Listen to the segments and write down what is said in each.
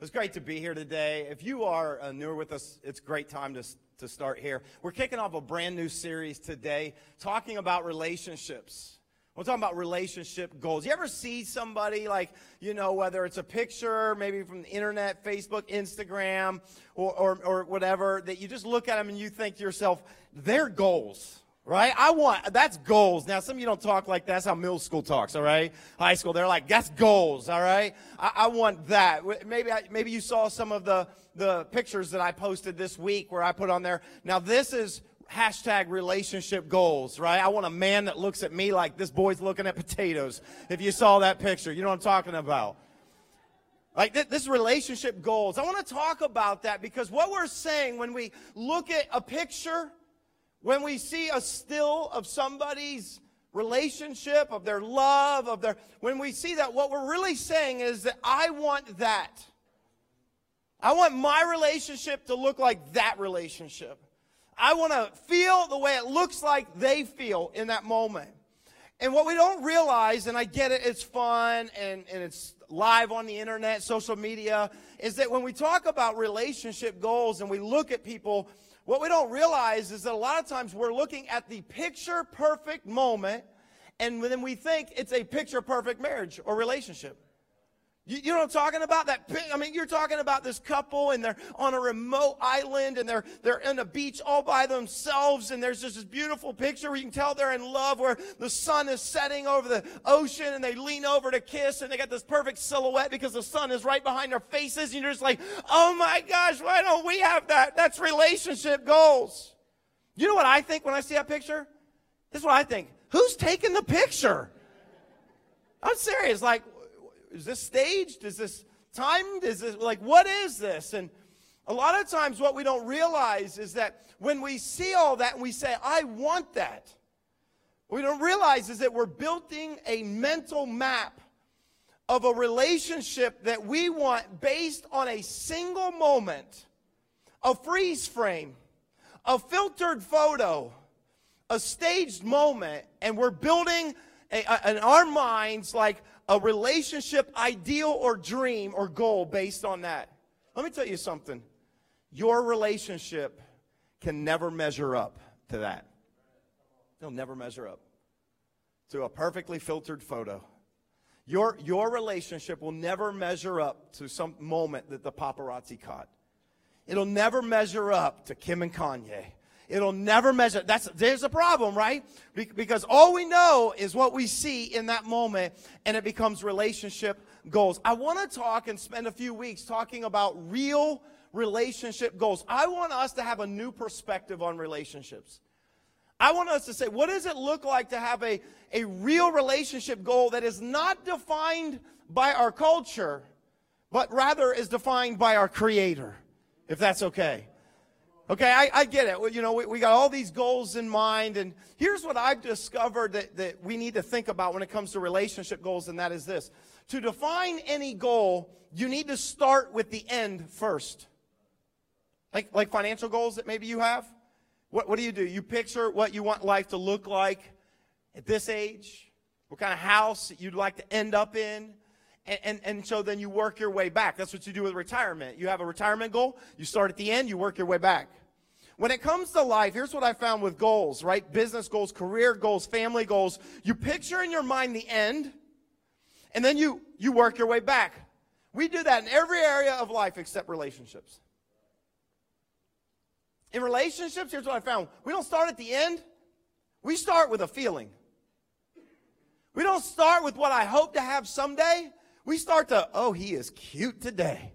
It's great to be here today. If you are uh, newer with us, it's great time to, to start here. We're kicking off a brand new series today talking about relationships. We're talking about relationship goals. You ever see somebody like, you know, whether it's a picture, maybe from the internet, Facebook, Instagram, or, or, or whatever, that you just look at them and you think to yourself, their goals right? I want, that's goals. Now, some of you don't talk like that. That's how middle school talks, all right? High school, they're like, that's goals, all right? I, I want that. Maybe, I, maybe you saw some of the, the pictures that I posted this week where I put on there. Now, this is hashtag relationship goals, right? I want a man that looks at me like this boy's looking at potatoes. If you saw that picture, you know what I'm talking about. Like this relationship goals. I want to talk about that because what we're saying when we look at a picture, when we see a still of somebody's relationship, of their love, of their, when we see that, what we're really saying is that I want that. I want my relationship to look like that relationship. I want to feel the way it looks like they feel in that moment. And what we don't realize, and I get it, it's fun and, and it's live on the internet, social media, is that when we talk about relationship goals and we look at people, what we don't realize is that a lot of times we're looking at the picture perfect moment and then we think it's a picture perfect marriage or relationship. You, you, know what I'm talking about? That I mean, you're talking about this couple and they're on a remote island and they're they're in a beach all by themselves and there's just this beautiful picture where you can tell they're in love where the sun is setting over the ocean and they lean over to kiss and they got this perfect silhouette because the sun is right behind their faces and you're just like, oh my gosh, why don't we have that? That's relationship goals. You know what I think when I see that picture? This is what I think. Who's taking the picture? I'm serious. Like, is this staged? Is this timed? Is this like, what is this? And a lot of times, what we don't realize is that when we see all that and we say, I want that, we don't realize is that we're building a mental map of a relationship that we want based on a single moment, a freeze frame, a filtered photo, a staged moment, and we're building a, a, in our minds like a relationship ideal or dream or goal based on that. Let me tell you something. Your relationship can never measure up to that. They'll never measure up to a perfectly filtered photo. Your, your relationship will never measure up to some moment that the paparazzi caught. It'll never measure up to Kim and Kanye. It'll never measure. That's there's a problem, right? Because all we know is what we see in that moment, and it becomes relationship goals. I want to talk and spend a few weeks talking about real relationship goals. I want us to have a new perspective on relationships. I want us to say, what does it look like to have a, a real relationship goal that is not defined by our culture, but rather is defined by our Creator, if that's okay. Okay, I, I get it. You know, we, we, got all these goals in mind. And here's what I've discovered that, that we need to think about when it comes to relationship goals, and that is this. To define any goal, you need to start with the end first. Like, like financial goals that maybe you have. What, what do you do? You picture what you want life to look like at this age, what kind of house you'd like to end up in. And, and, and, so then you work your way back. That's what you do with retirement. You have a retirement goal, you start at the end, you work your way back. When it comes to life, here's what I found with goals, right? Business goals, career goals, family goals. You picture in your mind the end, and then you, you work your way back. We do that in every area of life except relationships. In relationships, here's what I found. We don't start at the end. We start with a feeling. We don't start with what I hope to have someday. We start to, oh, he is cute today.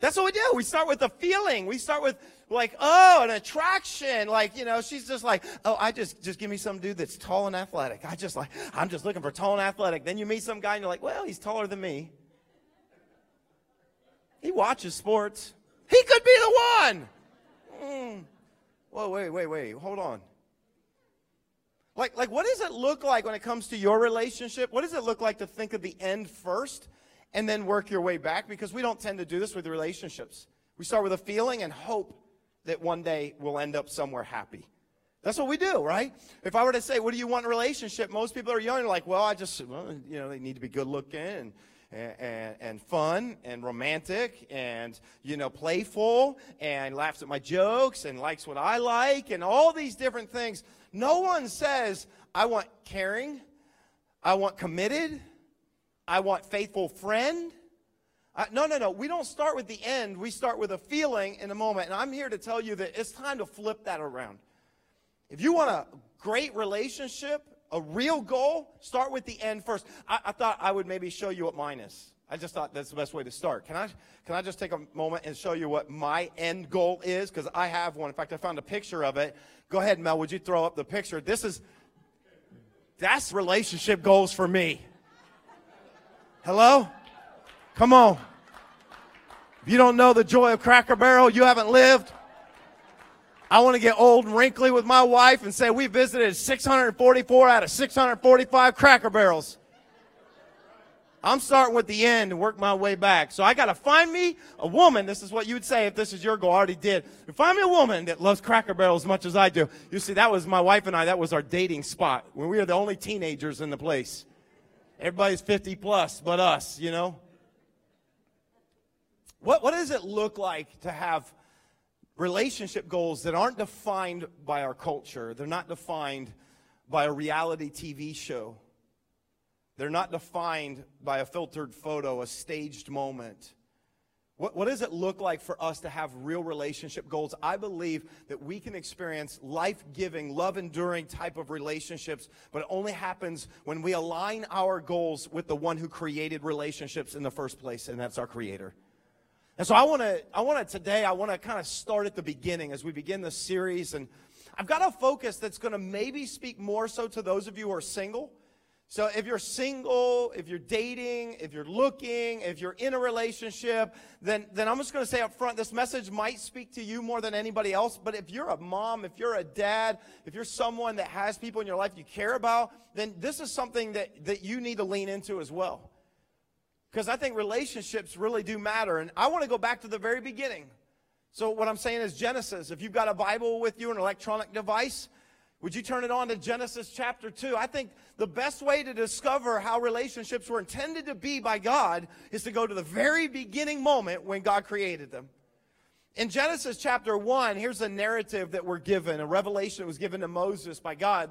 That's what we do. We start with a feeling. We start with like, oh, an attraction. Like, you know, she's just like, oh, I just, just give me some dude that's tall and athletic. I just like, I'm just looking for tall and athletic. Then you meet some guy and you're like, well, he's taller than me. He watches sports. He could be the one. Mm. Whoa, wait, wait, wait. Hold on. Like, like, what does it look like when it comes to your relationship? What does it look like to think of the end first and then work your way back? Because we don't tend to do this with relationships. We start with a feeling and hope that one day we'll end up somewhere happy. That's what we do, right? If I were to say, what do you want in a relationship? Most people are young, like, well, I just, well, you know, they need to be good looking and, and, and fun and romantic and, you know, playful and laughs at my jokes and likes what I like and all these different things. No one says, I want caring, I want committed, I want faithful friend. Uh, no, no, no. We don't start with the end. We start with a feeling in a moment. And I'm here to tell you that it's time to flip that around. If you want a great relationship, a real goal, start with the end first. I, I, thought I would maybe show you what mine is. I just thought that's the best way to start. Can I, can I just take a moment and show you what my end goal is? Because I have one. In fact, I found a picture of it. Go ahead, Mel. Would you throw up the picture? This is, that's relationship goals for me. Hello? Come on. If you don't know the joy of Cracker Barrel, you haven't lived. I want to get old and wrinkly with my wife and say we visited 644 out of 645 Cracker Barrels. I'm starting with the end and work my way back. So I got to find me a woman. This is what you would say if this is your goal. I already did. Find me a woman that loves Cracker Barrel as much as I do. You see, that was my wife and I. That was our dating spot when we were the only teenagers in the place. Everybody's 50 plus, but us, you know. What, what does it look like to have relationship goals that aren't defined by our culture. They're not defined by a reality TV show. They're not defined by a filtered photo, a staged moment. What, what, does it look like for us to have real relationship goals? I believe that we can experience life giving, love enduring type of relationships, but it only happens when we align our goals with the one who created relationships in the first place, and that's our Creator. And so I want to, I want to today, I want to kind of start at the beginning as we begin this series. And I've got a focus that's going to maybe speak more so to those of you who are single. So if you're single, if you're dating, if you're looking, if you're in a relationship, then, then I'm just going to say up front, this message might speak to you more than anybody else. But if you're a mom, if you're a dad, if you're someone that has people in your life you care about, then this is something that, that you need to lean into as well. Because I think relationships really do matter. And I want to go back to the very beginning. So, what I'm saying is Genesis. If you've got a Bible with you, an electronic device, would you turn it on to Genesis chapter 2? I think the best way to discover how relationships were intended to be by God is to go to the very beginning moment when God created them. In Genesis chapter 1, here's a narrative that we're given, a revelation that was given to Moses by God.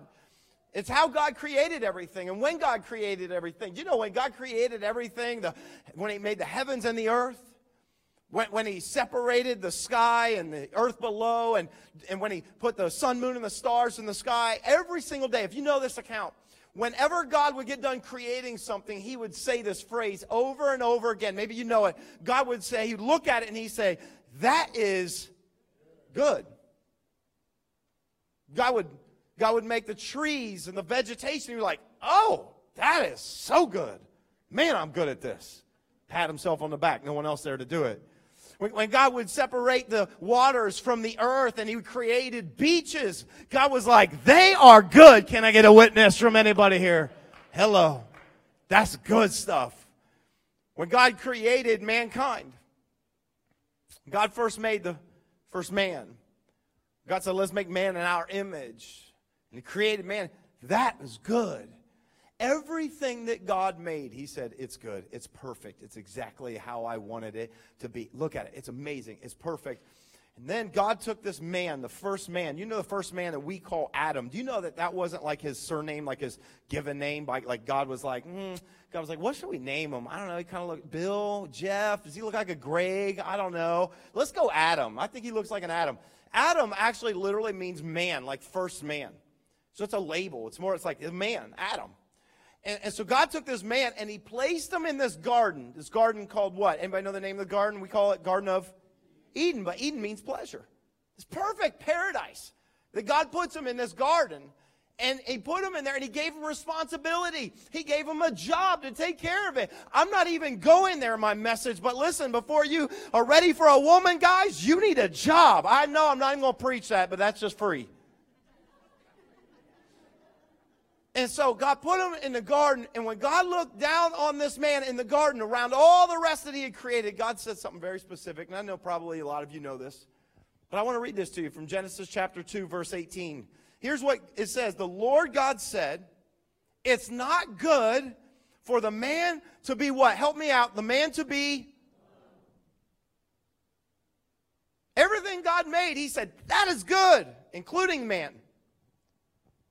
It's how God created everything and when God created everything. You know, when God created everything, the, when He made the heavens and the earth, when, when He separated the sky and the earth below, and, and when He put the sun, moon, and the stars in the sky, every single day, if you know this account, whenever God would get done creating something, He would say this phrase over and over again. Maybe you know it. God would say, He'd look at it and He'd say, That is good. God would God would make the trees and the vegetation. You're like, oh, that is so good. Man, I'm good at this. Pat himself on the back. No one else there to do it. When, God would separate the waters from the earth and he created beaches, God was like, they are good. Can I get a witness from anybody here? Hello. That's good stuff. When God created mankind, God first made the first man. God said, let's make man in our image. And he created man. That is good. Everything that God made, he said, it's good. It's perfect. It's exactly how I wanted it to be. Look at it. It's amazing. It's perfect. And then God took this man, the first man. You know the first man that we call Adam. Do you know that that wasn't like his surname, like his given name? Like, like God was like, mm. God was like, what should we name him? I don't know. He kind of looked Bill, Jeff. Does he look like a Greg? I don't know. Let's go Adam. I think he looks like an Adam. Adam actually literally means man, like first man. So it's a label. It's more, it's like a man, Adam. And, and, so God took this man and he placed him in this garden. This garden called what? Anybody know the name of the garden? We call it Garden of Eden, but Eden means pleasure. It's perfect paradise. That God puts him in this garden and he put him in there and he gave him responsibility. He gave him a job to take care of it. I'm not even going there in my message, but listen, before you are ready for a woman, guys, you need a job. I know I'm not even going to preach that, but that's just free. And so God put him in the garden. And when God looked down on this man in the garden around all the rest that he had created, God said something very specific. And I know probably a lot of you know this. But I want to read this to you from Genesis chapter 2, verse 18. Here's what it says The Lord God said, It's not good for the man to be what? Help me out. The man to be. Everything God made, he said, that is good, including man.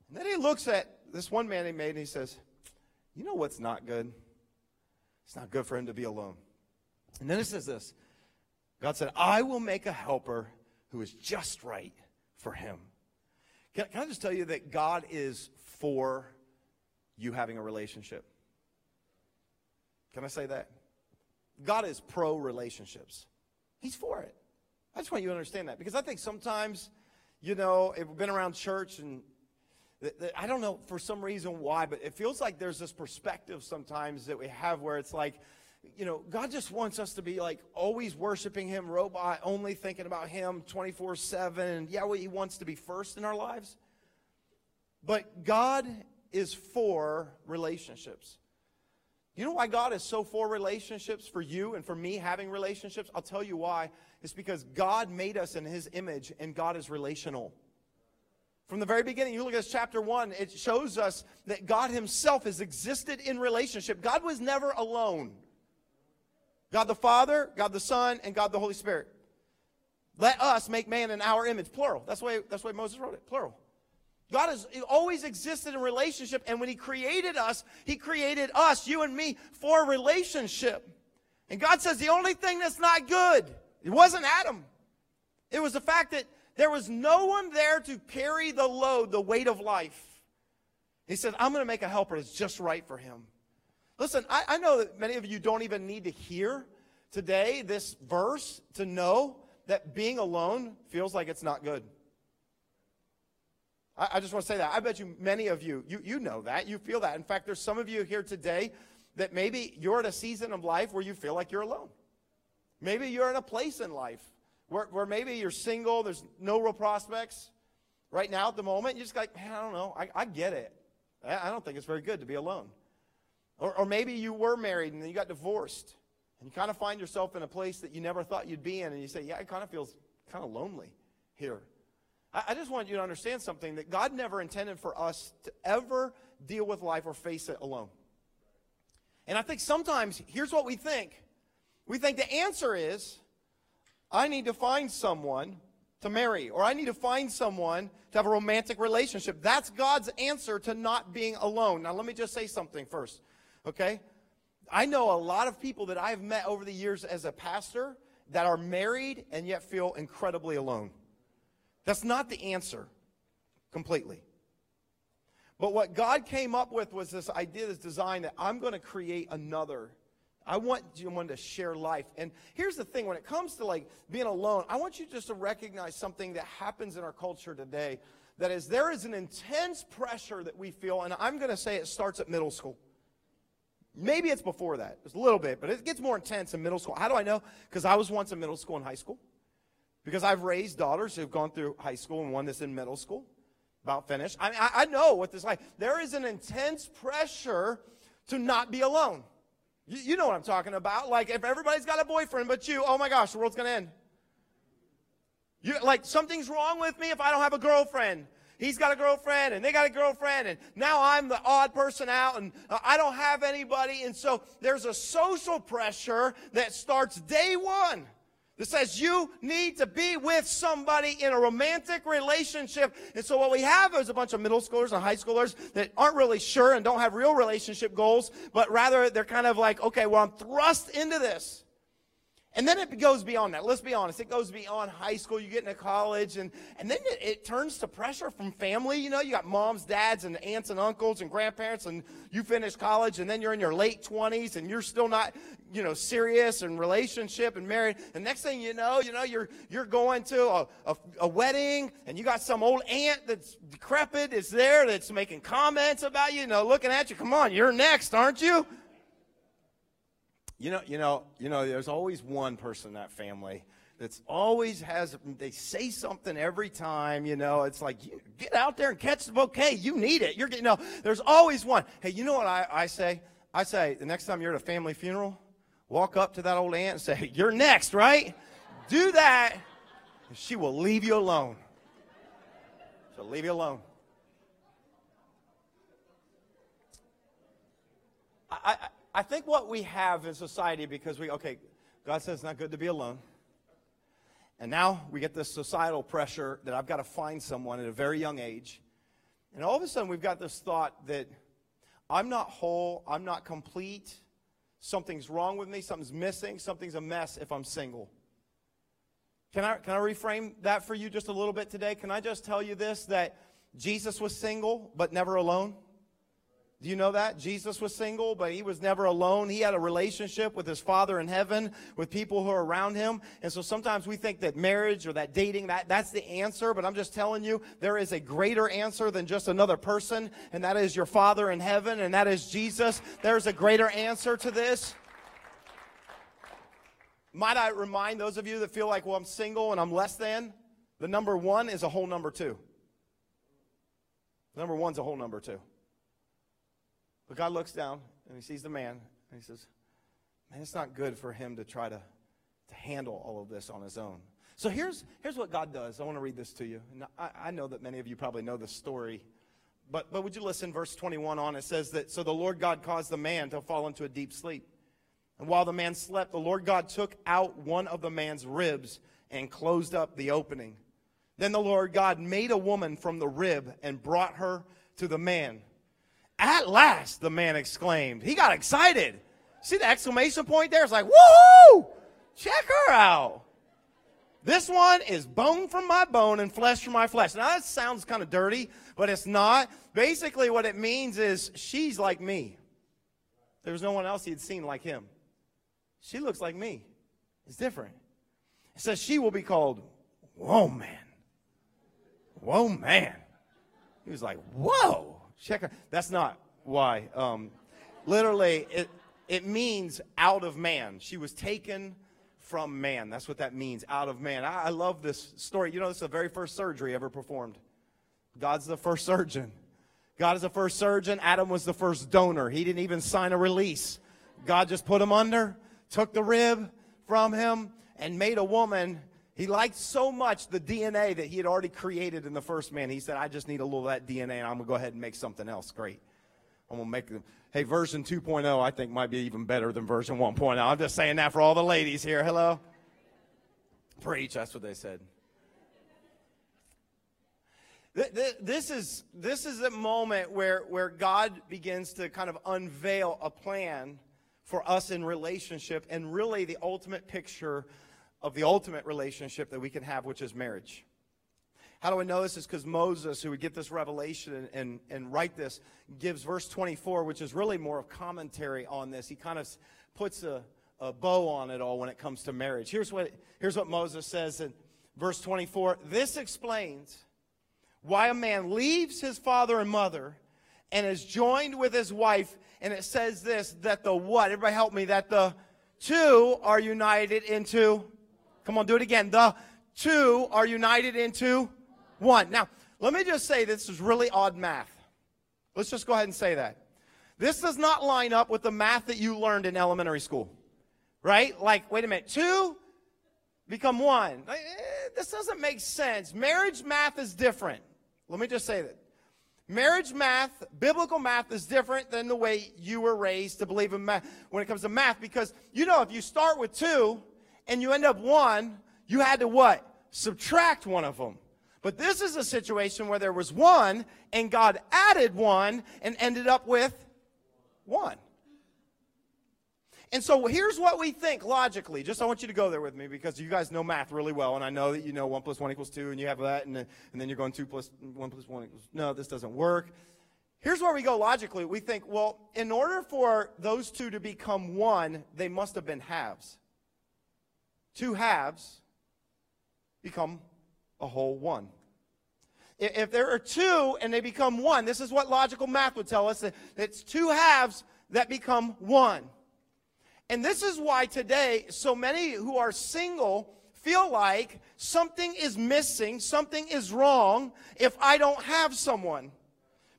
And then he looks at this one man he made and he says, You know what's not good? It's not good for him to be alone. And then it says this God said, I will make a helper who is just right for him. Can, can I just tell you that God is for you having a relationship? Can I say that? God is pro relationships. He's for it. I just want you to understand that because I think sometimes, you know, if we've been around church and I don't know for some reason why, but it feels like there's this perspective sometimes that we have where it's like, you know, God just wants us to be like always worshiping Him, robot, only thinking about Him 24 7. Yeah, well, He wants to be first in our lives. But God is for relationships. You know why God is so for relationships for you and for me having relationships? I'll tell you why. It's because God made us in His image and God is relational. From the very beginning, you look at chapter one, it shows us that God Himself has existed in relationship. God was never alone. God the Father, God the Son, and God the Holy Spirit. Let us make man in our image, plural. That's way, that's way Moses wrote it, plural. God has always existed in relationship, and when He created us, He created us, you and me, for relationship. And God says the only thing that's not good, it wasn't Adam. It was the fact that there was no one there to carry the load, the weight of life. He said, I'm going to make a helper that's just right for him. Listen, I, I know that many of you don't even need to hear today this verse to know that being alone feels like it's not good. I, just want to say that. I bet you many of you, you, you know that. You feel that. In fact, there's some of you here today that maybe you're at a season of life where you feel like you're alone. Maybe you're in a place in life where, where maybe you're single, there's no real prospects. Right now, at the moment, You're just like, man, I don't know. I, I get it. I, I don't think it's very good to be alone. Or, or maybe you were married and then you got divorced. And you kind of find yourself in a place that you never thought you'd be in. And you say, yeah, it kind of feels kind of lonely here. I, I just want you to understand something that God never intended for us to ever deal with life or face it alone. And I think sometimes, here's what we think we think the answer is I need to find someone to marry, or I need to find someone to have a romantic relationship. That's God's answer to not being alone. Now, let me just say something first okay? I know a lot of people that I've met over the years as a pastor that are married and yet feel incredibly alone. That's not the answer completely. But what God came up with was this idea, this design that I'm going to create another. I want someone to share life. And here's the thing when it comes to like being alone, I want you just to recognize something that happens in our culture today. That is, there is an intense pressure that we feel, and I'm going to say it starts at middle school. Maybe it's before that, it's a little bit, but it gets more intense in middle school. How do I know? Because I was once in middle school and high school. Because I've raised daughters who've gone through high school and one that's in middle school, about finished. I, I, I know what this is like. There is an intense pressure to not be alone. You, you know what I'm talking about. Like, if everybody's got a boyfriend but you, oh my gosh, the world's going to end. You, like, something's wrong with me if I don't have a girlfriend he's got a girlfriend and they got a girlfriend and now I'm the odd person out and uh, I don't have anybody. And so there's a social pressure that starts day one that says you need to be with somebody in a romantic relationship. And so what we have is a bunch of middle schoolers and high schoolers that aren't really sure and don't have real relationship goals, but rather they're kind of like, okay, well, I'm thrust into this. And then it goes beyond that. Let's be honest. It goes beyond high school. You get into college, and, and then it, it, turns to pressure from family. You know, you got moms, dads, and aunts and uncles and grandparents, and you finish college, and then you're in your late 20s, and you're still not, you know, serious and relationship and married. And next thing you know, you know, you're, you're going to a, a, a wedding, and you got some old aunt that's decrepit is there that's making comments about you, you know, looking at you. Come on, you're next, aren't you? You know, you know, you know, there's always one person in that family that's always has they say something every time, you know, it's like get out there and catch the bouquet. You need it. You're getting you know, there's always one. Hey, you know what I, I say? I say the next time you're at a family funeral, walk up to that old aunt and say, You're next, right? Do that, and she will leave you alone. She'll leave you alone. I, I I think what we have in society, because we, okay, God says it's not good to be alone. And now we get this societal pressure that I've got to find someone at a very young age. And all of a sudden, we've got this thought that I'm not whole, I'm not complete, something's wrong with me, something's missing, something's a mess if I'm single. Can I, can I reframe that for you just a little bit today? Can I just tell you this that Jesus was single, but never alone? Do you know that? Jesus was single, but he was never alone. He had a relationship with his Father in heaven, with people who are around him. And so sometimes we think that marriage or that dating, that, that's the answer. But I'm just telling you, there is a greater answer than just another person, and that is your Father in heaven, and that is Jesus. There's a greater answer to this. Might I remind those of you that feel like, well, I'm single and I'm less than? The number one is a whole number two. Number one's a whole number two. But God looks down and he sees the man and he says, Man, it's not good for him to try to, to handle all of this on his own. So here's, here's what God does. I want to read this to you. And I, I know that many of you probably know this story. But, but would you listen, verse 21 on? It says that, So the Lord God caused the man to fall into a deep sleep. And while the man slept, the Lord God took out one of the man's ribs and closed up the opening. Then the Lord God made a woman from the rib and brought her to the man. At last, the man exclaimed. He got excited. See the exclamation point there? It's like, woohoo! Check her out. This one is bone from my bone and flesh from my flesh. Now, that sounds kind of dirty, but it's not. Basically, what it means is she's like me. There was no one else he had seen like him. She looks like me. It's different. It says she will be called Whoa Man. Whoa Man. He was like, Whoa. Check her. That's not why. Um, literally, it, it means out of man. She was taken from man. That's what that means, out of man. I, I love this story. You know, this is the very first surgery ever performed. God's the first surgeon. God is the first surgeon. Adam was the first donor. He didn't even sign a release. God just put him under, took the rib from him, and made a woman he liked so much the DNA that he had already created in the first man. He said, I just need a little of that DNA and I'm going to go ahead and make something else great. I'm going to make them. Hey, version 2.0 I think might be even better than version 1.0. I'm just saying that for all the ladies here. Hello? Preach, that's what they said. This is, this is a moment where, where God begins to kind of unveil a plan for us in relationship and really the ultimate picture of the ultimate relationship that we can have, which is marriage. How do I know this? Is because Moses, who would get this revelation and, and, and write this, gives verse 24, which is really more of commentary on this. He kind of puts a, a bow on it all when it comes to marriage. Here's what, here's what Moses says in verse 24 This explains why a man leaves his father and mother and is joined with his wife. And it says this that the what? Everybody help me. That the two are united into Come on, do it again. The two are united into one. Now, let me just say this is really odd math. Let's just go ahead and say that. This does not line up with the math that you learned in elementary school. Right? Like, wait a minute, two become one. Eh, this doesn't make sense. Marriage math is different. Let me just say that. Marriage math, biblical math, is different than the way you were raised to believe in math when it comes to math because, you know, if you start with two, and you end up one, you had to what? Subtract one of them. But this is a situation where there was one, and God added one and ended up with one. And so here's what we think logically. Just I want you to go there with me because you guys know math really well, and I know that you know one plus one equals two, and you have that, and then, and then you're going two plus one plus one equals. No, this doesn't work. Here's where we go logically. We think, well, in order for those two to become one, they must have been halves two halves become a whole one. If there are two and they become one, this is what logical math would tell us that it's two halves that become one. And this is why today so many who are single feel like something is missing, something is wrong if I don't have someone.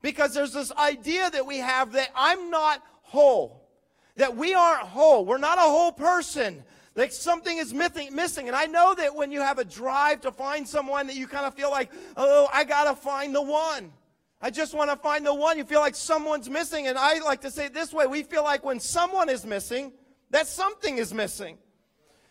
Because there's this idea that we have that I'm not whole, that we aren't whole, we're not a whole person. Like something is missing, missing. And I know that when you have a drive to find someone that you kind of feel like, oh, I got to find the one. I just want to find the one. You feel like someone's missing. And I like to say it this way we feel like when someone is missing, that something is missing.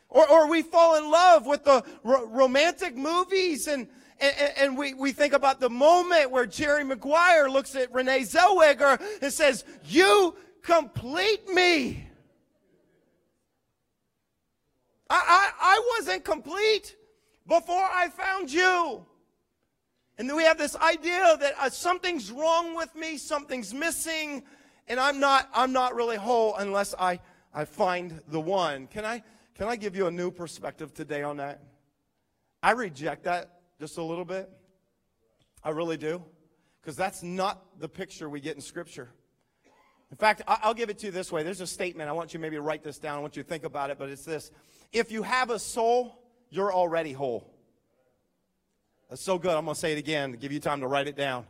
Or, or we fall in love with the ro- romantic movies and, and, and, we, we think about the moment where Jerry Maguire looks at Renee Zellweger and says, You complete me. I, I, I wasn't complete before I found you. And then we have this idea that uh, something's wrong with me, something's missing, and I'm not, I'm not really whole unless I, I find the one. Can I, can I give you a new perspective today on that? I reject that just a little bit. I really do. Because that's not the picture we get in Scripture. In fact, I'll give it to you this way. There's a statement. I want you maybe to write this down. I want you to think about it, but it's this. If you have a soul, you're already whole. That's so good. I'm going to say it again to give you time to write it down.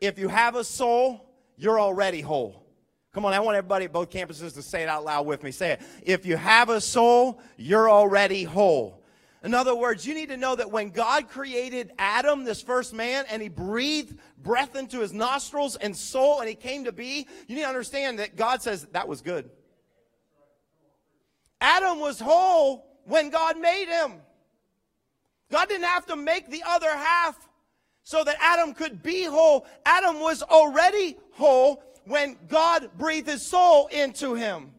If you have a soul, you're already whole. Come on, I want everybody at both campuses to say it out loud with me. Say it. If you have a soul, you're already whole. In other words, you need to know that when God created Adam, this first man, and he breathed breath into his nostrils and soul, and he came to be, you need to understand that God says that was good. Adam was whole when God made him. God didn't have to make the other half so that Adam could be whole. Adam was already whole when God breathed his soul into him.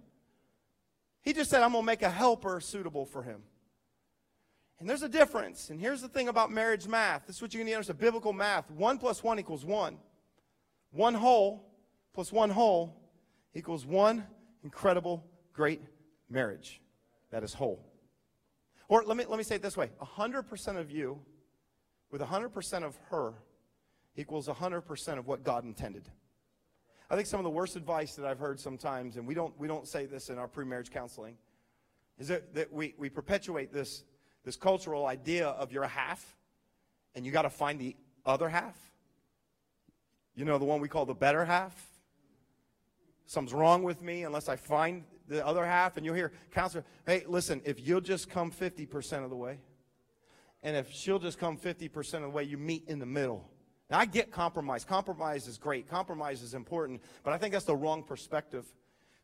He just said, I'm going to make a helper suitable for him. And there's a difference. And here's the thing about marriage math. This is what you need to understand. Biblical math. One plus one equals one. One whole plus one whole equals one incredible, great marriage that is whole. Or let me, let me say it this way 100% of you with 100% of her equals 100% of what God intended. I think some of the worst advice that I've heard sometimes, and we don't, we don't say this in our pre-marriage counseling, is that, that we, we perpetuate this, this cultural idea of you're a half, and you got to find the other half. You know, the one we call the better half. Something's wrong with me unless I find the other half, and you'll hear counselor, hey, listen, if you'll just come 50% of the way, and if she'll just come 50% of the way, you meet in the middle. Now, I get compromise. Compromise is great. Compromise is important, but I think that's the wrong perspective.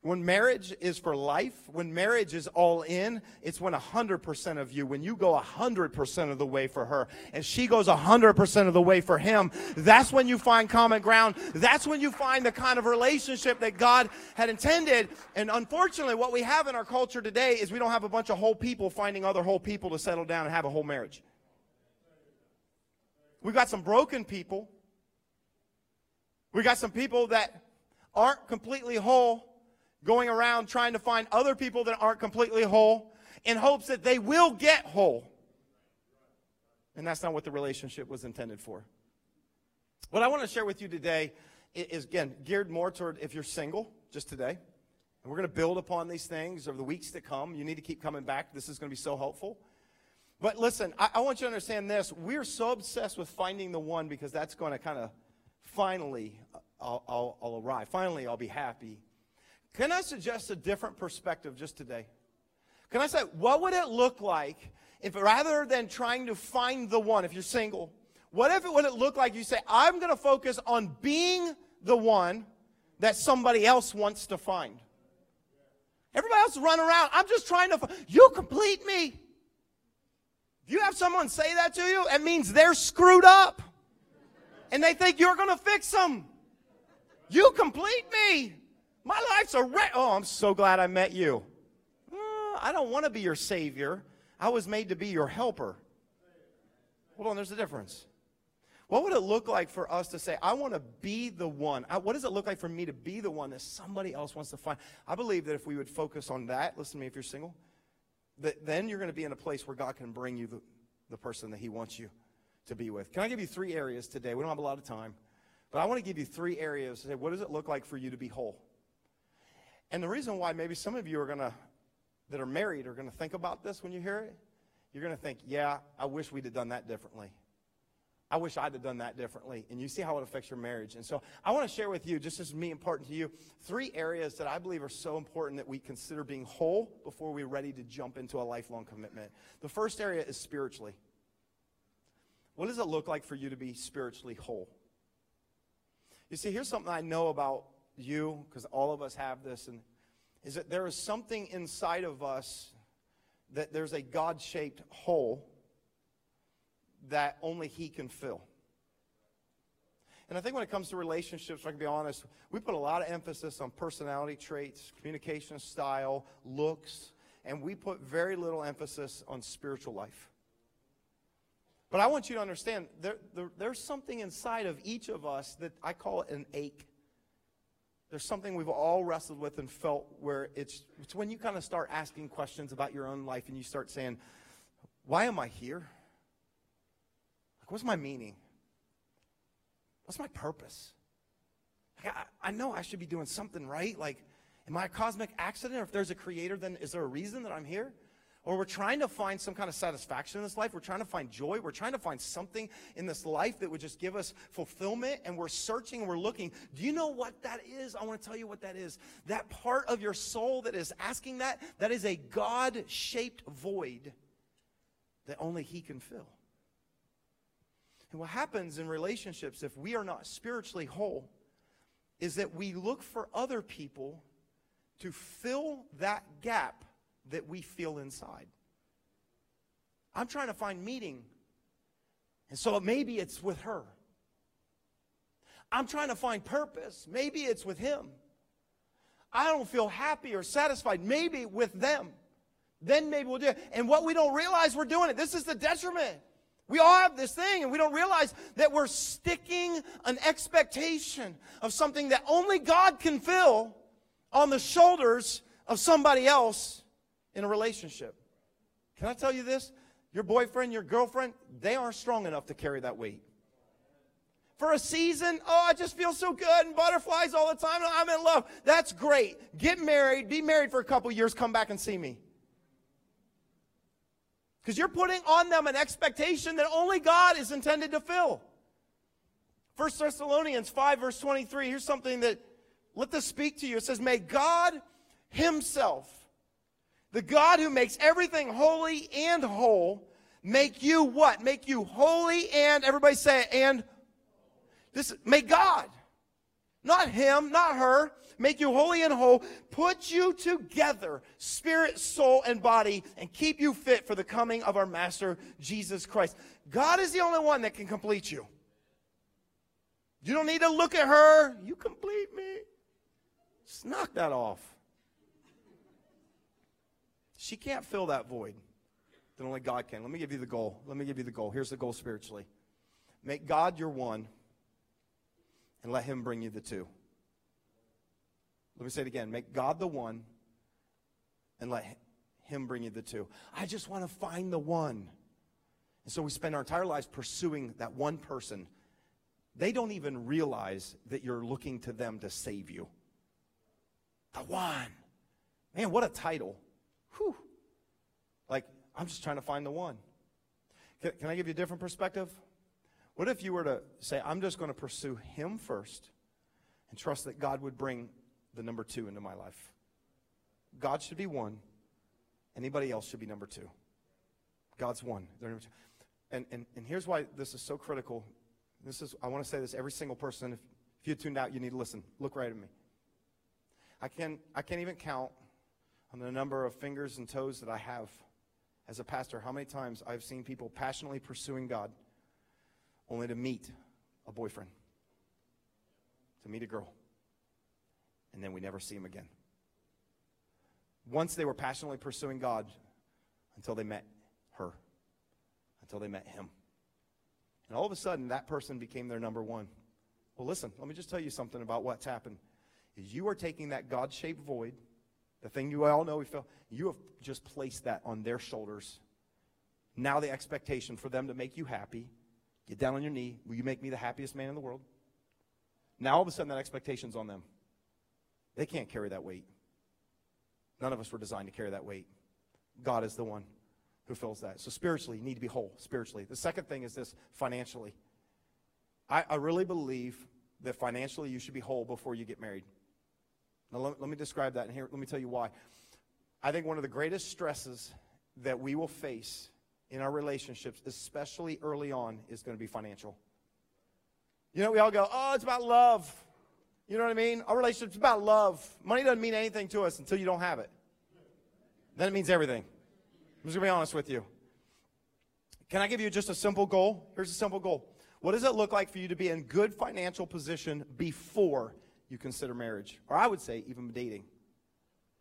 When marriage is for life, when marriage is all in, it's when 100% of you, when you go 100% of the way for her and she goes 100% of the way for him, that's when you find common ground. That's when you find the kind of relationship that God had intended. And unfortunately, what we have in our culture today is we don't have a bunch of whole people finding other whole people to settle down and have a whole marriage. We've got some broken people. We've got some people that aren't completely whole going around trying to find other people that aren't completely whole in hopes that they will get whole. And that's not what the relationship was intended for. What I want to share with you today is, again, geared more toward if you're single, just today. And we're going to build upon these things over the weeks to come. You need to keep coming back. This is going to be so helpful. But listen, I, I want you to understand this. We're so obsessed with finding the one because that's going to kind of finally, uh, I'll, I'll, I'll arrive. Finally, I'll be happy can I suggest a different perspective just today? Can I say, what would it look like if rather than trying to find the one, if you're single, what if it would it look like you say, I'm going to focus on being the one that somebody else wants to find? Everybody else run around. I'm just trying to, you complete me. If you have someone say that to you, it means they're screwed up. And they think you're going to fix them. You complete me. My life's a wreck. Oh, I'm so glad I met you. Uh, I don't want to be your savior. I was made to be your helper. Hold on, there's a difference. What would it look like for us to say, I want to be the one? I, what does it look like for me to be the one that somebody else wants to find? I believe that if we would focus on that, listen to me if you're single, that then you're going to be in a place where God can bring you the, the person that He wants you to be with. Can I give you three areas today? We don't have a lot of time, but I want to give you three areas to say, what does it look like for you to be whole? And the reason why maybe some of you are going to, that are married, are going to think about this when you hear it, you're going to think, yeah, I wish we'd have done that differently. I wish I'd have done that differently. And you see how it affects your marriage. And so I want to share with you, just as me important to you, three areas that I believe are so important that we consider being whole before we're ready to jump into a lifelong commitment. The first area is spiritually. What does it look like for you to be spiritually whole? You see, here's something I know about you, because all of us have this, and is that there is something inside of us that there's a God shaped hole that only He can fill. And I think when it comes to relationships, if I can be honest, we put a lot of emphasis on personality traits, communication style, looks, and we put very little emphasis on spiritual life. But I want you to understand there, there, there's something inside of each of us that I call it an ache. There's something we've all wrestled with and felt where it's, it's when you kind of start asking questions about your own life and you start saying, Why am I here? Like, what's my meaning? What's my purpose? Like, I, I know I should be doing something right. Like, am I a cosmic accident? Or if there's a creator, then is there a reason that I'm here? Or we're trying to find some kind of satisfaction in this life. We're trying to find joy. We're trying to find something in this life that would just give us fulfillment. And we're searching and we're looking. Do you know what that is? I want to tell you what that is. That part of your soul that is asking that, that is a God shaped void that only He can fill. And what happens in relationships if we are not spiritually whole is that we look for other people to fill that gap that we feel inside. I'm trying to find meaning. And so maybe it's with her. I'm trying to find purpose. Maybe it's with him. I don't feel happy or satisfied. Maybe with them. Then maybe we'll do it. And what we don't realize we're doing it. This is the detriment. We all have this thing, and we don't realize that we're sticking an expectation of something that only God can fill on the shoulders of somebody else in a relationship. Can I tell you this? Your boyfriend, your girlfriend, they aren't strong enough to carry that weight. For a season, oh, I just feel so good and butterflies all the time. I'm in love. That's great. Get married, be married for a couple years, come back and see me. Because you're putting on them an expectation that only God is intended to fill. 1 Thessalonians 5, verse 23, here's something that let this speak to you. It says, May God Himself the God who makes everything holy and whole, make you what? Make you holy and, everybody say it, and this, may God, not him, not her, make you holy and whole, put you together, spirit, soul, and body, and keep you fit for the coming of our Master Jesus Christ. God is the only one that can complete you. You don't need to look at her. You complete me. Just knock that off. She can't fill that void that only God can. Let me give you the goal. Let me give you the goal. Here's the goal spiritually make God your one and let Him bring you the two. Let me say it again. Make God the one and let Him bring you the two. I just want to find the one. And so we spend our entire lives pursuing that one person. They don't even realize that you're looking to them to save you. The one. Man, what a title. Whew. Like, I'm just trying to find the one. Can, can I give you a different perspective? What if you were to say, I'm just going to pursue him first and trust that God would bring the number two into my life? God should be one. Anybody else should be number two. God's one. They're number two. And, and, and here's why this is so critical. This is, I want to say this every single person. If, if you tuned out, you need to listen. Look right at me. I, can, I can't even count on the number of fingers and toes that I have as a pastor, how many times I've seen people passionately pursuing God only to meet a boyfriend, to meet a girl, and then we never see them again. Once they were passionately pursuing God until they met her, until they met him. And all of a sudden, that person became their number one. Well, listen, let me just tell you something about what's happened. Is you are taking that God-shaped void – the thing you all know we feel, you have just placed that on their shoulders. Now the expectation for them to make you happy, get down on your knee, will you make me the happiest man in the world? Now all of a sudden that expectation's on them. They can't carry that weight. None of us were designed to carry that weight. God is the one who fills that. So spiritually, you need to be whole, spiritually. The second thing is this financially. I, I really believe that financially you should be whole before you get married. Now, let, let me describe that, and here, let me tell you why. I think one of the greatest stresses that we will face in our relationships, especially early on, is going to be financial. You know, we all go, oh, it's about love. You know what I mean? Our relationship's about love. Money doesn't mean anything to us until you don't have it. Then it means everything. I'm just going to be honest with you. Can I give you just a simple goal? Here's a simple goal. What does it look like for you to be in good financial position before you consider marriage? Or I would say even dating.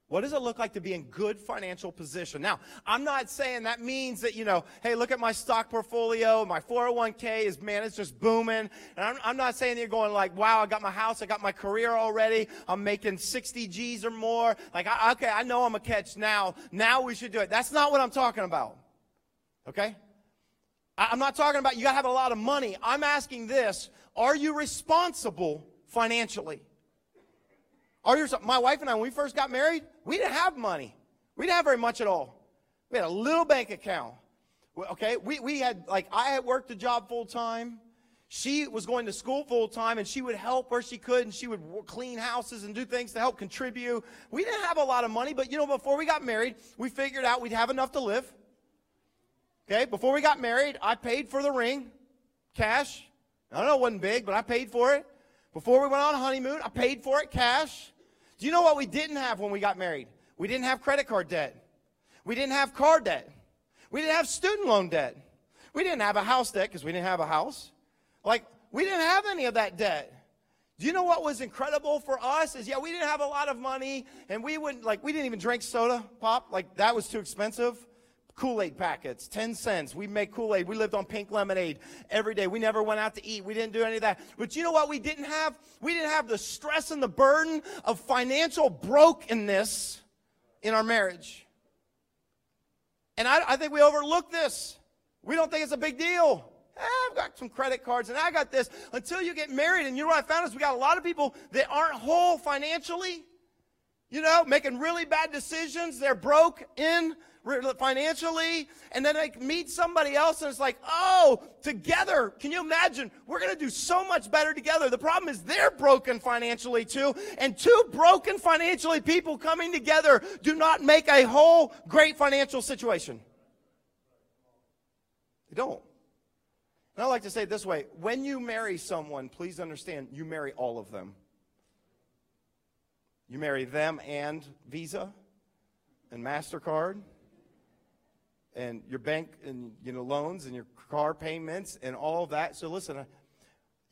What does it look like to be in good financial position? Now, I'm not saying that means that, you know, hey, look at my stock portfolio. My 401k is, man, it's just booming. And I'm, I'm not saying you're going like, wow, I got my house. I got my career already. I'm making 60 G's or more. Like, I, okay, I know I'm a catch now. Now we should do it. That's not what I'm talking about. Okay? I, I'm not talking about you got to have a lot of money. I'm asking this. Are you responsible financially? You, my wife and I, when we first got married, we didn't have money. We didn't have very much at all. We had a little bank account. Okay, we, we had, like, I had worked a job full time. She was going to school full time and she would help where she could and she would clean houses and do things to help contribute. We didn't have a lot of money, but you know, before we got married, we figured out we'd have enough to live. Okay, before we got married, I paid for the ring, cash. I don't know, it wasn't big, but I paid for it. Before we went on a honeymoon, I paid for it cash. Do you know what we didn't have when we got married? We didn't have credit card debt. We didn't have car debt. We didn't have student loan debt. We didn't have a house debt because we didn't have a house. Like, we didn't have any of that debt. Do you know what was incredible for us? Is yeah, we didn't have a lot of money and we wouldn't, like, we didn't even drink soda pop. Like, that was too expensive. Kool Aid packets, 10 cents. We make Kool Aid. We lived on pink lemonade every day. We never went out to eat. We didn't do any of that. But you know what we didn't have? We didn't have the stress and the burden of financial brokenness in our marriage. And I, I think we overlook this. We don't think it's a big deal. Eh, I've got some credit cards and I got this. Until you get married, and you know what I found is we got a lot of people that aren't whole financially. You know, making really bad decisions. They're broke in financially, and then I meet somebody else, and it's like, oh, together. Can you imagine? We're going to do so much better together. The problem is they're broken financially too, and two broken financially people coming together do not make a whole great financial situation. They don't. And I like to say it this way when you marry someone, please understand you marry all of them. You marry them and Visa and MasterCard and your bank and you know loans and your car payments and all that. So listen, uh,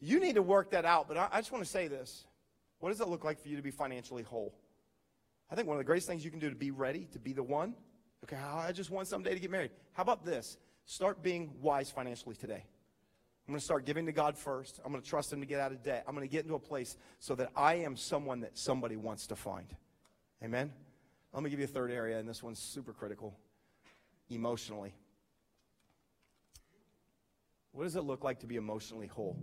you need to work that out. But I, I just want to say this: What does it look like for you to be financially whole? I think one of the greatest things you can do to be ready to be the one. Okay, ah, I just want someday to get married. How about this? Start being wise financially today. I'm going to start giving to God first. I'm going to trust Him to get out of debt. I'm going to get into a place so that I am someone that somebody wants to find. Amen? Let me give you a third area, and this one's super critical emotionally. What does it look like to be emotionally whole?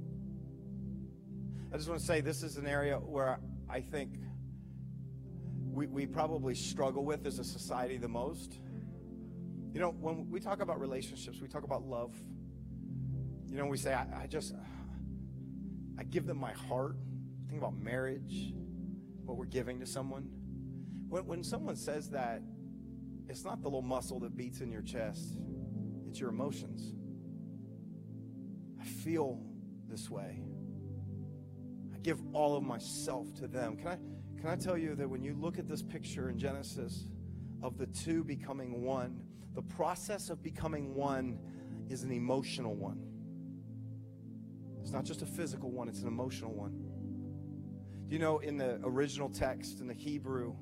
I just want to say this is an area where I think we, we probably struggle with as a society the most. You know, when we talk about relationships, we talk about love. You know, we say, I, I just, I give them my heart. Think about marriage, what we're giving to someone. When, when someone says that, it's not the little muscle that beats in your chest, it's your emotions. I feel this way. I give all of myself to them. Can I, can I tell you that when you look at this picture in Genesis of the two becoming one, the process of becoming one is an emotional one. It's not just a physical one, it's an emotional one. Do you know in the original text, in the Hebrew,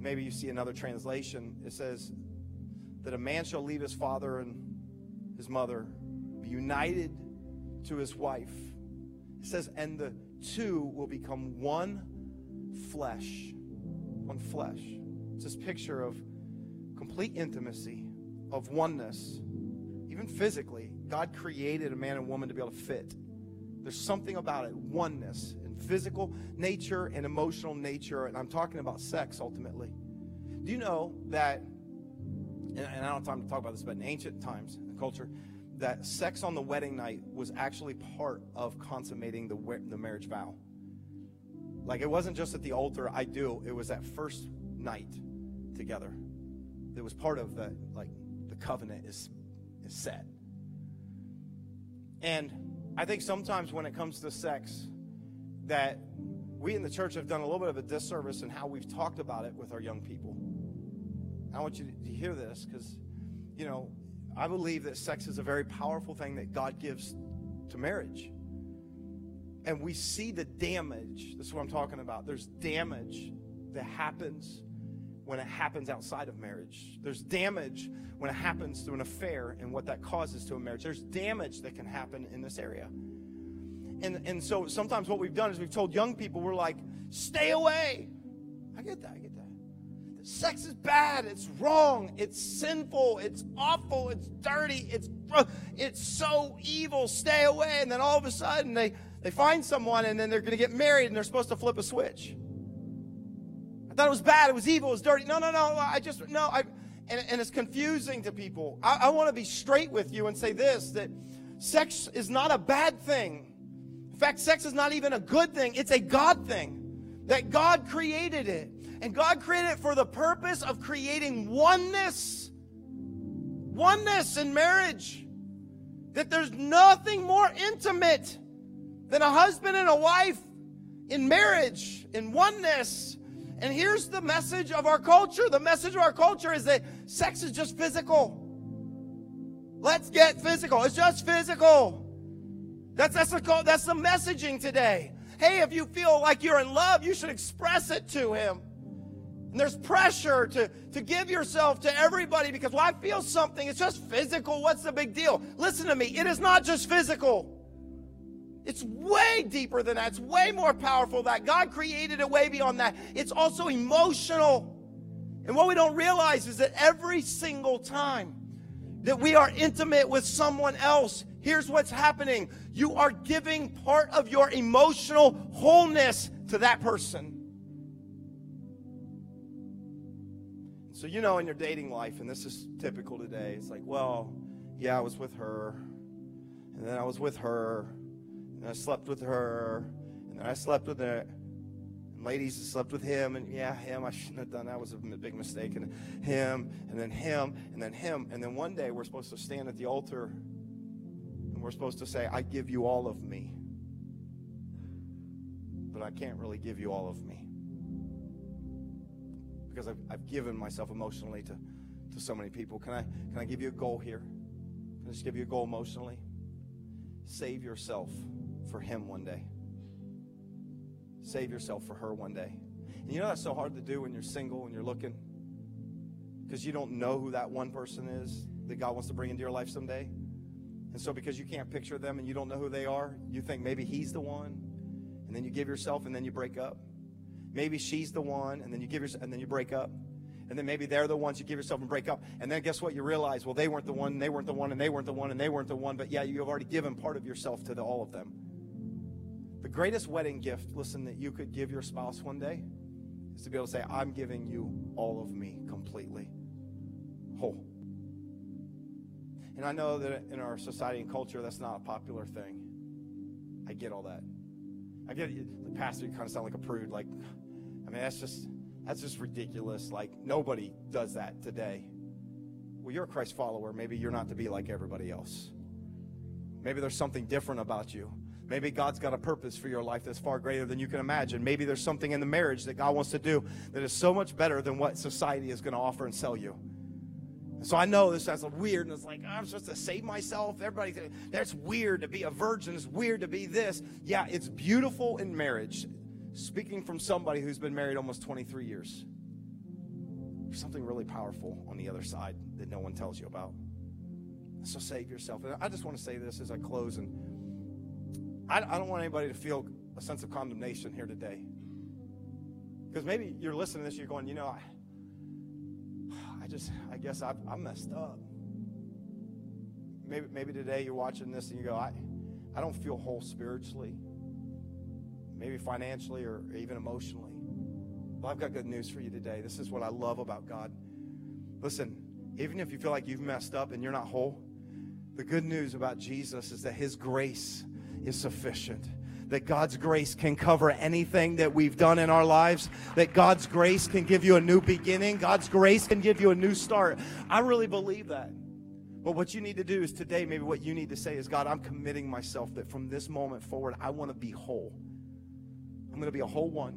maybe you see another translation, it says that a man shall leave his father and his mother, be united to his wife. It says, and the two will become one flesh. One flesh. It's this picture of complete intimacy, of oneness, even physically. God created a man and woman to be able to fit. There's something about it, oneness physical nature and emotional nature, and I'm talking about sex ultimately. Do you know that, and, I don't have time to talk about this, but in ancient times and culture, that sex on the wedding night was actually part of consummating the, the marriage vow. Like it wasn't just at the altar, I do, it was that first night together. It was part of the, like, the covenant is, is set. And I think sometimes when it comes to sex, that we in the church have done a little bit of a disservice in how we've talked about it with our young people. I want you to hear this because, you know, I believe that sex is a very powerful thing that God gives to marriage. And we see the damage. This is what I'm talking about. There's damage that happens when it happens outside of marriage. There's damage when it happens through an affair and what that causes to a marriage. There's damage that can happen in this area. And, and so sometimes what we've done is we've told young people, we're like, stay away. I get that, I get that. Sex is bad, it's wrong, it's sinful, it's awful, it's dirty, it's it's so evil, stay away. And then all of a sudden they, they find someone and then they're gonna get married and they're supposed to flip a switch. I thought it was bad, it was evil, it was dirty. No, no, no, I just, no, I, and, and it's confusing to people. I, I want to be straight with you and say this that sex is not a bad thing. In fact, sex is not even a good thing, it's a God thing. That God created it. And God created it for the purpose of creating oneness. Oneness in marriage. That there's nothing more intimate than a husband and a wife in marriage, in oneness. And here's the message of our culture the message of our culture is that sex is just physical. Let's get physical. It's just physical. That's, that's, the, that's the messaging today. Hey, if you feel like you're in love, you should express it to him. And there's pressure to, to give yourself to everybody because, well, I feel something. It's just physical. What's the big deal? Listen to me. It is not just physical. It's way deeper than that. It's way more powerful that God created a way beyond that. It's also emotional. And what we don't realize is that every single time that we are intimate with someone else, here's what's happening. You are giving part of your emotional wholeness to that person. So, you know, in your dating life, and this is typical today, it's like, well, yeah, I was with her, and then I was with her, and I slept with her, and then I slept with her. And ladies, I slept with him, and yeah, him, I shouldn't have done that. was a big mistake. And him, and then him, and then him. And then one day we're supposed to stand at the altar, and we're supposed to say, I give you all of me. But I can't really give you all of me. Because I've, I've given myself emotionally to, to so many people. Can I, can I give you a goal here? Can I just give you a goal emotionally? Save yourself for him one day. Save yourself for her one day. And you know that's so hard to do when you're single and you're looking? Because you don't know who that one person is that God wants to bring into your life someday. And so because you can't picture them and you don't know who they are, you think maybe he's the one. And then you give yourself and then you break up. Maybe she's the one and then you give yourself and then you break up and then maybe they're the ones you give yourself and break up. And then guess what? You realize, well, they weren't the one, and they weren't the one, and they weren't the one, and they weren't the one. But yeah, you've already given part of yourself to the, all of them. The greatest wedding gift, listen, that you could give your spouse one day is to be able to say, I'm giving you all of me completely, whole. And I know that in our society and culture, that's not a popular thing. I get all that. I get it. the pastor, you kind of sound like a prude. Like, I mean, that's just that's just ridiculous. Like, nobody does that today. Well, you're a Christ follower. Maybe you're not to be like everybody else. Maybe there's something different about you. Maybe God's got a purpose for your life that's far greater than you can imagine. Maybe there's something in the marriage that God wants to do that is so much better than what society is going to offer and sell you. So I know this sounds weird, and it's like I'm supposed to save myself. Everybody, that's weird to be a virgin. It's weird to be this. Yeah, it's beautiful in marriage speaking from somebody who's been married almost 23 years. There's something really powerful on the other side that no one tells you about. So save yourself. And I just want to say this as I close, and I, I don't want anybody to feel a sense of condemnation here today. Because maybe you're listening to this, you're going, you know, I, I just, I guess I, I messed up. Maybe, maybe today you're watching this and you go, I, I don't feel whole spiritually maybe financially or even emotionally. Well, I've got good news for you today. This is what I love about God. Listen, even if you feel like you've messed up and you're not whole, the good news about Jesus is that His grace is sufficient. That God's grace can cover anything that we've done in our lives. That God's grace can give you a new beginning. God's grace can give you a new start. I really believe that. But what you need to do is today, maybe what you need to say is, God, I'm committing myself that from this moment forward, I want to be whole. I'm going to be a whole one.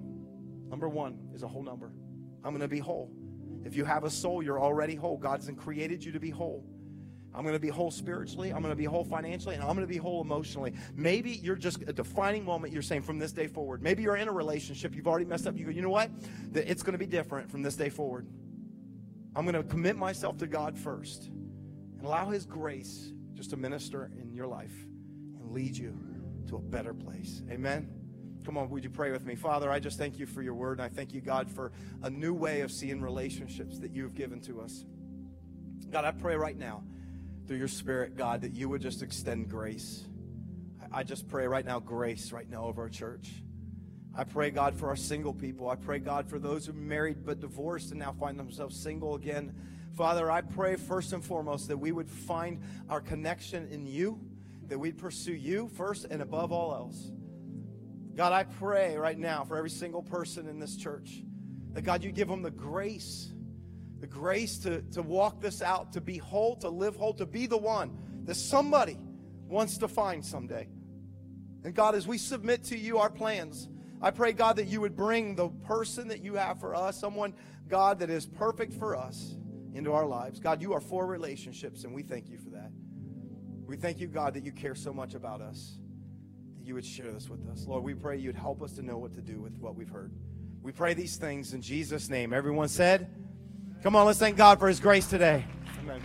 Number one is a whole number. I'm going to be whole. If you have a soul, you're already whole. God's created you to be whole. I'm going to be whole spiritually. I'm going to be whole financially, and I'm going to be whole emotionally. Maybe you're just a defining moment. You're saying from this day forward. Maybe you're in a relationship. You've already messed up. You go, you know what? It's going to be different from this day forward. I'm going to commit myself to God first and allow His grace just to minister in your life and lead you to a better place. Amen. Come on, would you pray with me? Father, I just thank you for your word, and I thank you, God, for a new way of seeing relationships that you have given to us. God, I pray right now through your spirit, God, that you would just extend grace. I just pray right now, grace right now over our church. I pray, God, for our single people. I pray, God, for those who married but divorced and now find themselves single again. Father, I pray first and foremost that we would find our connection in you, that we'd pursue you first and above all else. God, I pray right now for every single person in this church that, God, you give them the grace the grace to, to walk this out, to be whole, to live whole, to be the one that somebody wants to find someday. And God, as we submit to you our plans, I pray, God, that you would bring the person that you have for us, someone, God, that is perfect for us into our lives. God, you are for relationships, and we thank you for that. We thank you, God, that you care so much about us, that you would share this with us. Lord, we pray you'd help us to know what to do with what we've heard. We pray these things in Jesus' name. Everyone said, Come on, let's thank God for his grace today. Amen.